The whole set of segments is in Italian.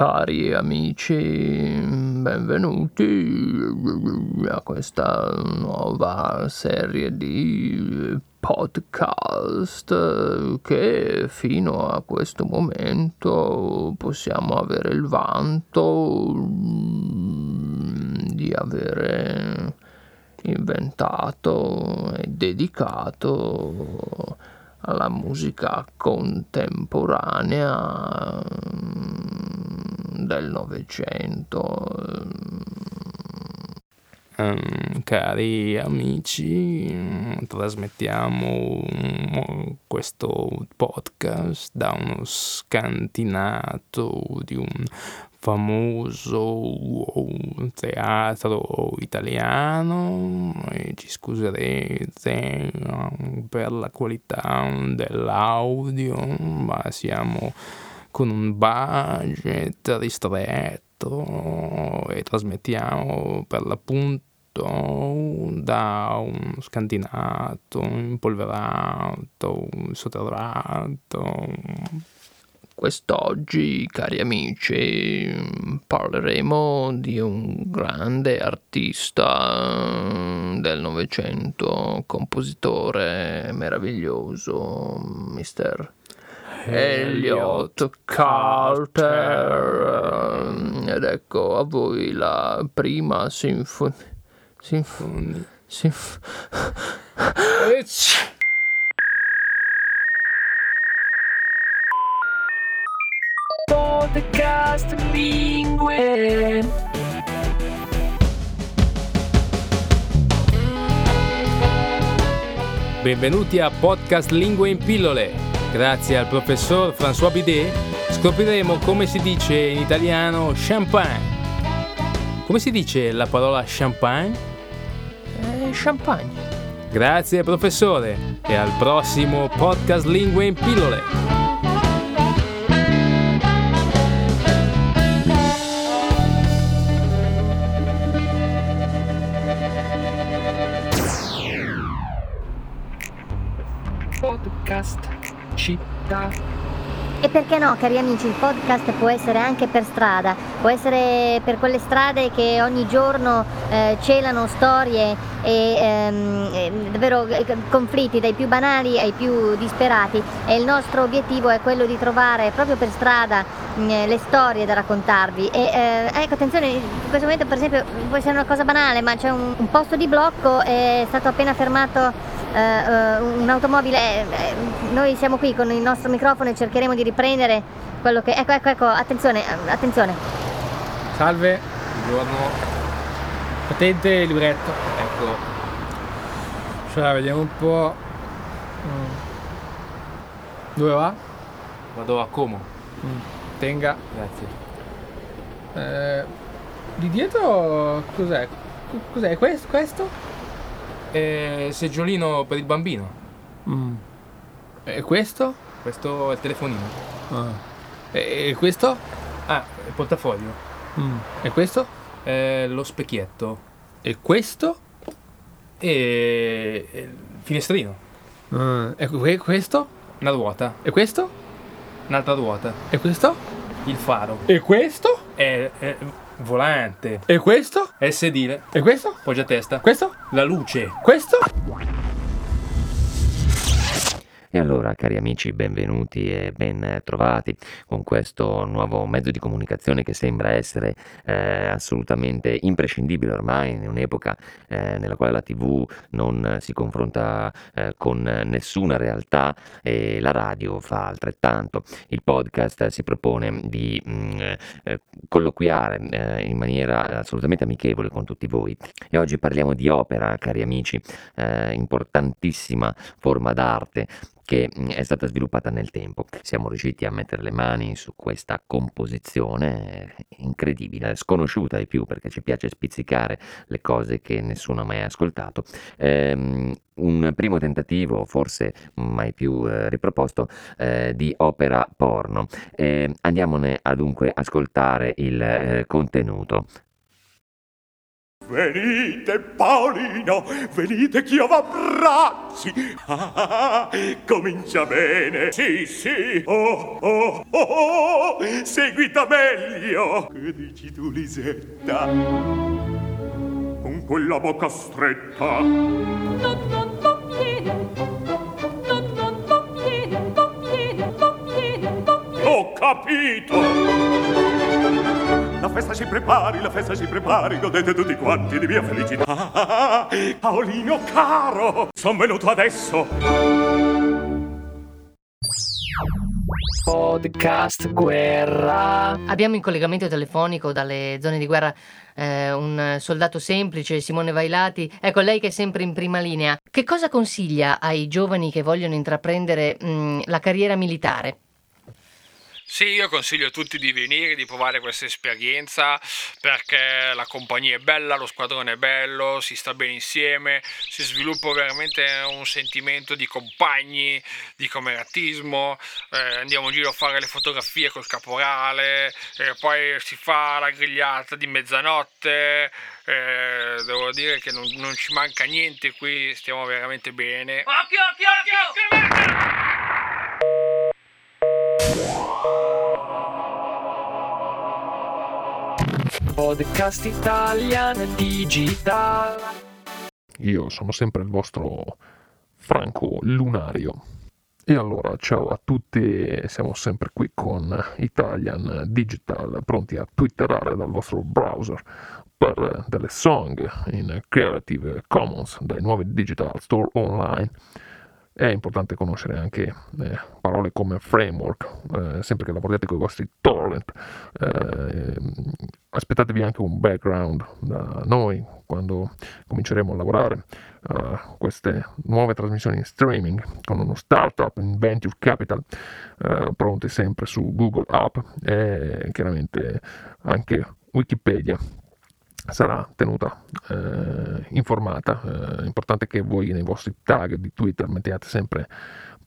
Cari amici, benvenuti a questa nuova serie di podcast che fino a questo momento possiamo avere il vanto di avere inventato e dedicato alla musica contemporanea del Novecento. Um, cari amici, trasmettiamo questo podcast da uno scantinato di un famoso teatro italiano e ci scuserete per la qualità dell'audio, ma siamo con un budget ristretto e trasmettiamo per l'appunto da un scantinato, impolverato, sotterrato. Quest'oggi, cari amici, parleremo di un grande artista del Novecento, compositore meraviglioso, Mr. Elliot Carter. Ed ecco a voi la prima sinfonia. Sinfonia. Sinf- Podcast Lingue. Benvenuti a Podcast Lingue in pillole Grazie al professor François Bidet scopriremo come si dice in italiano champagne. Come si dice la parola champagne? Eh, champagne. Grazie professore e al prossimo podcast Lingue in pillole. Podcast città. E perché no, cari amici, il podcast può essere anche per strada, può essere per quelle strade che ogni giorno eh, celano storie e ehm, davvero eh, conflitti dai più banali ai più disperati e il nostro obiettivo è quello di trovare proprio per strada mm, le storie da raccontarvi. E eh, ecco, attenzione, in questo momento per esempio può essere una cosa banale, ma c'è un, un posto di blocco, è stato appena fermato uh, un'automobile, eh, noi siamo qui con il nostro microfono e cercheremo di riprendere quello che... Ecco, ecco, ecco, attenzione, attenzione. Salve, buongiorno. Patente e libretto. Ecco. Cioè, vediamo un po'. Mm. Dove va? Vado a Como. Mm. Tenga. Grazie. Eh, di dietro cos'è? Cos'è questo? questo? E seggiolino per il bambino. Mm. E questo? Questo è il telefonino. Ah. E, questo? Ah, il portafoglio. Mm. E questo? È lo specchietto. E questo? E il finestrino. Mm. E questo? Una ruota. E questo? Un'altra ruota. E questo? Il faro. E questo? È, è volante. E questo? È il sedile. E questo? Poggia testa. Questo? La luce. Questo? E allora, cari amici, benvenuti e ben trovati con questo nuovo mezzo di comunicazione che sembra essere eh, assolutamente imprescindibile ormai in un'epoca eh, nella quale la TV non si confronta eh, con nessuna realtà e la radio fa altrettanto. Il podcast si propone di mh, mm, eh, colloquiare eh, in maniera assolutamente amichevole con tutti voi. E oggi parliamo di opera, cari amici, eh, importantissima forma d'arte che mm, è stata sviluppata nel tempo. Siamo riusciti a mettere le mani su questa composizione eh, incredibile, sconosciuta ai più perché ci piace spizzicare le cose che nessuno ha mai ascoltato. Ehm, un primo tentativo, forse mai più eh, riproposto, eh, di opera porno. Eh, andiamone a dunque ascoltare il eh, contenuto. venite Paolino, venite ch'io v'abbracci. Ah, ah, ah, ah, comincia bene, sì, sì, oh, oh, oh, oh, seguita meglio. Che dici tu, Lisetta? Con quella bocca stretta. No, no, no, viene. No, no, no, viene. no, viene, no, viene, no, vieni. Ho capito! Festa si prepari, la festa si prepari, godete tutti quanti di mia felicità. Ah, ah, ah, Paolino caro, son venuto adesso. Podcast guerra. Abbiamo in collegamento telefonico dalle zone di guerra eh, un soldato semplice, Simone Vailati. Ecco, lei che è sempre in prima linea. Che cosa consiglia ai giovani che vogliono intraprendere mh, la carriera militare? Sì, io consiglio a tutti di venire, di provare questa esperienza perché la compagnia è bella, lo squadrone è bello, si sta bene insieme, si sviluppa veramente un sentimento di compagni, di cameratismo, eh, andiamo in giro a fare le fotografie col caporale, e poi si fa la grigliata di mezzanotte, eh, devo dire che non, non ci manca niente qui, stiamo veramente bene. Occhio, occhio, occhio! Podcast Italian Digital. Io sono sempre il vostro Franco Lunario. E allora, ciao a tutti, siamo sempre qui con Italian Digital, pronti a twitterare dal vostro browser per delle song in Creative Commons dai nuovi Digital Store Online. È importante conoscere anche eh, parole come framework, eh, sempre che lavoriate con i vostri torrent. Eh, aspettatevi anche un background da noi quando cominceremo a lavorare a queste nuove trasmissioni in streaming con uno startup in Venture Capital, eh, pronte sempre su Google App e chiaramente anche Wikipedia sarà tenuta eh, informata. È importante che voi nei vostri tag di Twitter mettiate sempre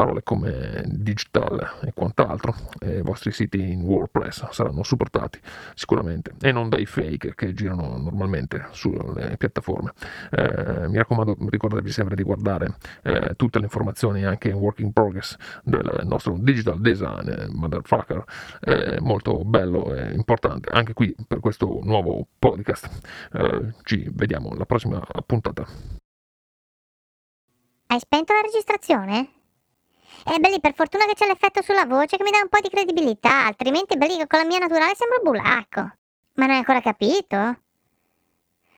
parole come digital e quant'altro e i vostri siti in WordPress saranno supportati sicuramente e non dai fake che girano normalmente sulle piattaforme. Eh, mi raccomando, ricordatevi sempre di guardare eh, tutte le informazioni anche in work in progress del nostro digital design, eh, motherfucker, molto bello e importante anche qui per questo nuovo podcast. Eh, ci vediamo alla prossima puntata. Hai spento la registrazione? Eh, belli, per fortuna che c'è l'effetto sulla voce che mi dà un po' di credibilità, altrimenti belli con la mia naturale sembra bulacco. Ma non hai ancora capito?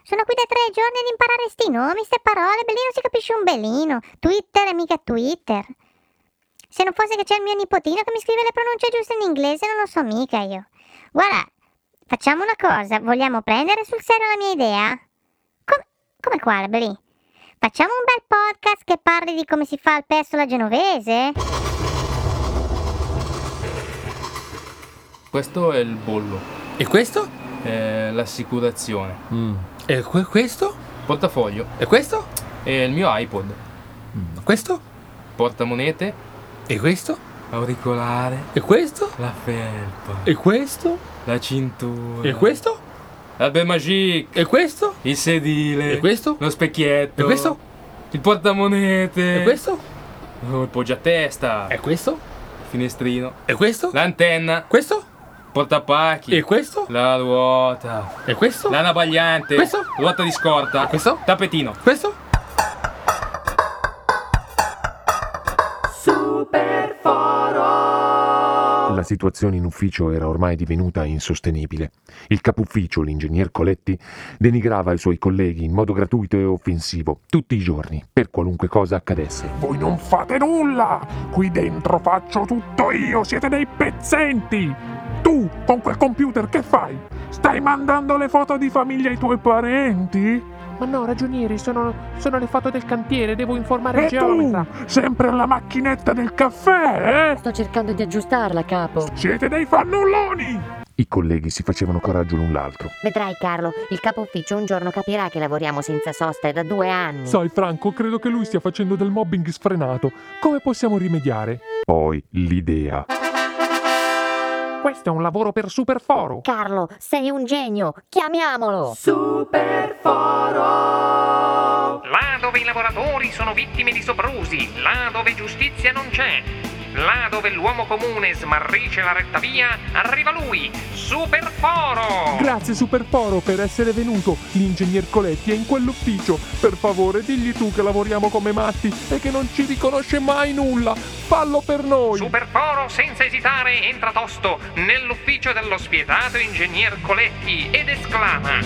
Sono qui da tre giorni ad imparare sti nomi, ste parole, belli non si capisce un belino. Twitter è mica Twitter. Se non fosse che c'è il mio nipotino che mi scrive le pronunce giuste in inglese, non lo so mica io. Guarda, facciamo una cosa, vogliamo prendere sul serio la mia idea? Com- come quale, belli? Facciamo un bel podcast che parli di come si fa il pesto alla genovese? Questo è il bollo, E questo? è l'assicurazione, E que- questo? portafoglio, E questo? è il mio iPod, Questo? portamonete, E questo? auricolare, E questo? la felpa, E questo? la cintura, E questo? L'albe magique, E questo? il sedile, E questo? lo specchietto, E questo? il portamonete, E questo? oh, il poggiatesta, E questo? il finestrino, E questo? l'antenna, Questo? portapacchi, E questo? la ruota, E questo? lana bagliante, Questo? ruota di scorta, Questo? tappetino. Questo? La situazione in ufficio era ormai divenuta insostenibile. Il capo ufficio, l'ingegner Coletti, denigrava i suoi colleghi in modo gratuito e offensivo, tutti i giorni, per qualunque cosa accadesse. Voi non fate nulla! Qui dentro faccio tutto io, siete dei pezzenti! Tu, con quel computer che fai? Stai mandando le foto di famiglia ai tuoi parenti? Ma no, ragionieri, sono, sono le foto del cantiere, devo informare E il geometra. tu, sempre alla macchinetta del caffè, eh? Sto cercando di aggiustarla, capo. Siete dei fannulloni! I colleghi si facevano coraggio l'un l'altro. Vedrai Carlo, il capo ufficio un giorno capirà che lavoriamo senza sosta è da due anni. Sai Franco, credo che lui stia facendo del mobbing sfrenato. Come possiamo rimediare? Poi l'idea. Questo è un lavoro per Superforo. Carlo, sei un genio, chiamiamolo! Là dove i lavoratori sono vittime di soprusi, là dove giustizia non c'è, là dove l'uomo comune smarrisce la retta via, arriva lui, Superforo! Grazie Superforo per essere venuto. L'ingegner Coletti è in quell'ufficio. Per favore, digli tu che lavoriamo come matti e che non ci riconosce mai nulla. Fallo per noi. Superforo, senza esitare, entra tosto nell'ufficio dello spietato ingegner Coletti ed esclama: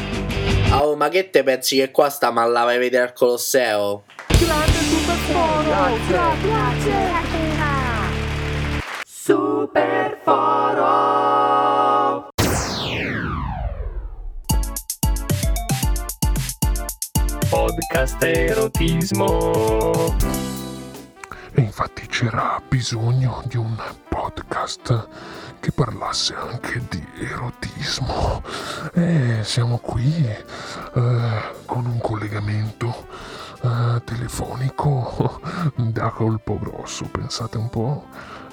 Oh, ma che te pensi che qua stiamo a vedere al Colosseo? Grande Superforo. Grazie! Podcast erotismo. E infatti c'era bisogno di un podcast che parlasse anche di erotismo. E siamo qui eh, con un collegamento eh, telefonico da Colpo Grosso. Pensate un po',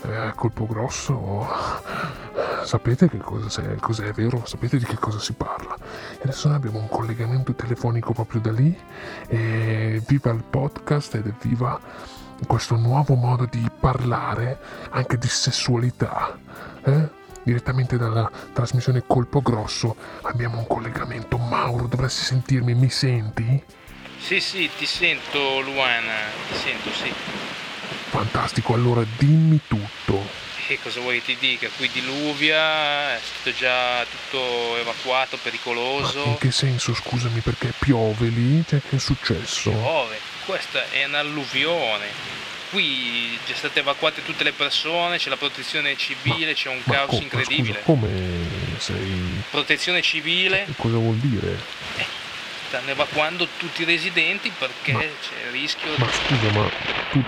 eh, Colpo Grosso, sapete che cosa è, cos'è vero? Sapete di che cosa si parla? E adesso noi abbiamo un collegamento telefonico proprio da lì. E viva il podcast ed evviva questo nuovo modo di parlare anche di sessualità. eh? Direttamente dalla trasmissione Colpo Grosso abbiamo un collegamento. Mauro, dovresti sentirmi, mi senti? Sì, sì, ti sento Luana, ti sento, sì. Fantastico, allora dimmi tutto. E cosa vuoi che ti dica? Qui diluvia, è stato già tutto evacuato, pericoloso. In che senso, scusami, perché piove lì? Cioè, che è successo? Piove, questa è un'alluvione. Qui già state evacuate tutte le persone, c'è la protezione civile, c'è un Ma caos co- ma incredibile. Scusa, come sei... Protezione civile, Cosa vuol dire? stanno evacuando tutti i residenti perché c'è il rischio Ma scusa, ma tu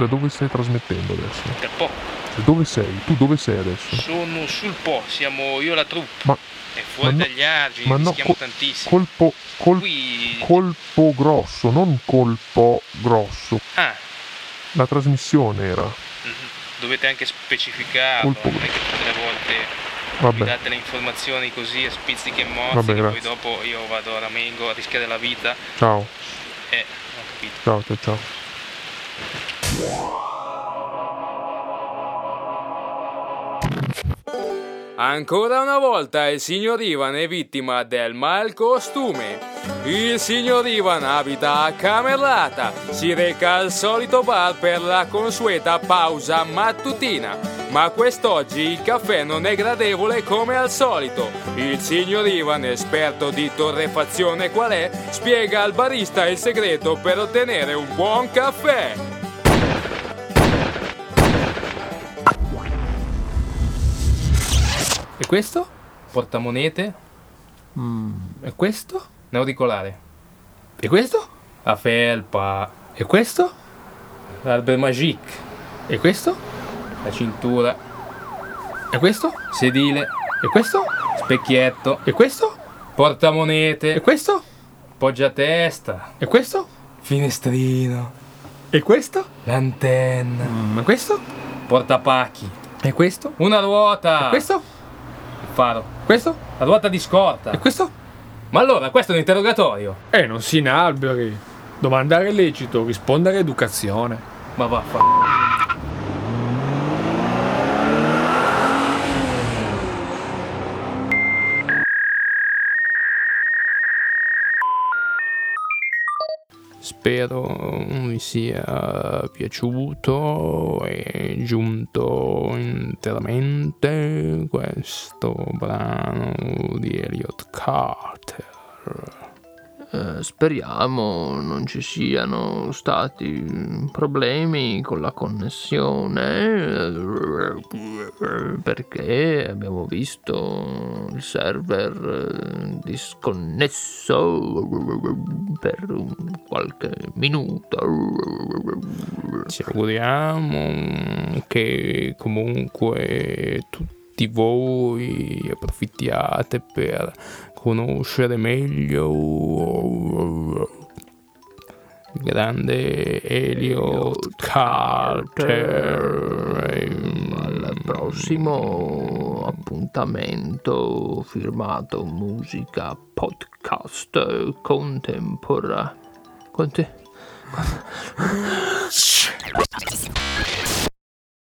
da dove stai trasmettendo adesso? del po'. Cioè, dove sei? Tu dove sei adesso? Sono sul po', siamo io e la troupe. Ma, È fuori ma dagli argini, ma no, rischiamo co- tantissimo. colpo, col- Qui... colpo grosso, non colpo grosso. Ah, La trasmissione era. mhm, dovete anche specificarlo, Colpo- non è che tutte le volte mi Vabbè, date le informazioni così a spizzichi e morsi Vabbè, che poi dopo io vado a ramengo a rischiare la vita ciao, e ho capito. ciao, ciao, ciao. Ancora una volta il signor Ivan è vittima del malcostume. Il signor Ivan abita a Camerlata, si reca al solito bar per la consueta pausa mattutina. Ma quest'oggi il caffè non è gradevole come al solito. Il signor Ivan, esperto di torrefazione qual è, spiega al barista il segreto per ottenere un buon caffè. Questo? Portamonete, E questo? un auricolare, E questo? la felpa, E questo? l'albe magique, E questo? la cintura, E questo? sedile, E questo? specchietto, E questo? portamonete, E questo? poggiatesta, E questo? finestrino, E questo? lantenna, Mm, E questo? portapacchi, E questo? una ruota, E questo? Faro, Questo? la ruota di scorta. E questo? Ma allora, questo è un interrogatorio? Eh, non si inalberi. Domandare è lecito, rispondere è educazione. Ma vaffa. Spero sia piaciuto e giunto interamente questo brano di Elliot Carter. Eh, speriamo non ci siano stati problemi con la connessione perché abbiamo visto il server eh, disconnesso per qualche minuto. Ci auguriamo che comunque tutti voi approfittiate per conoscere meglio il grande Elliot Carter. Alla prossimo appuntamento firmato musica podcast contemporanea. Conte-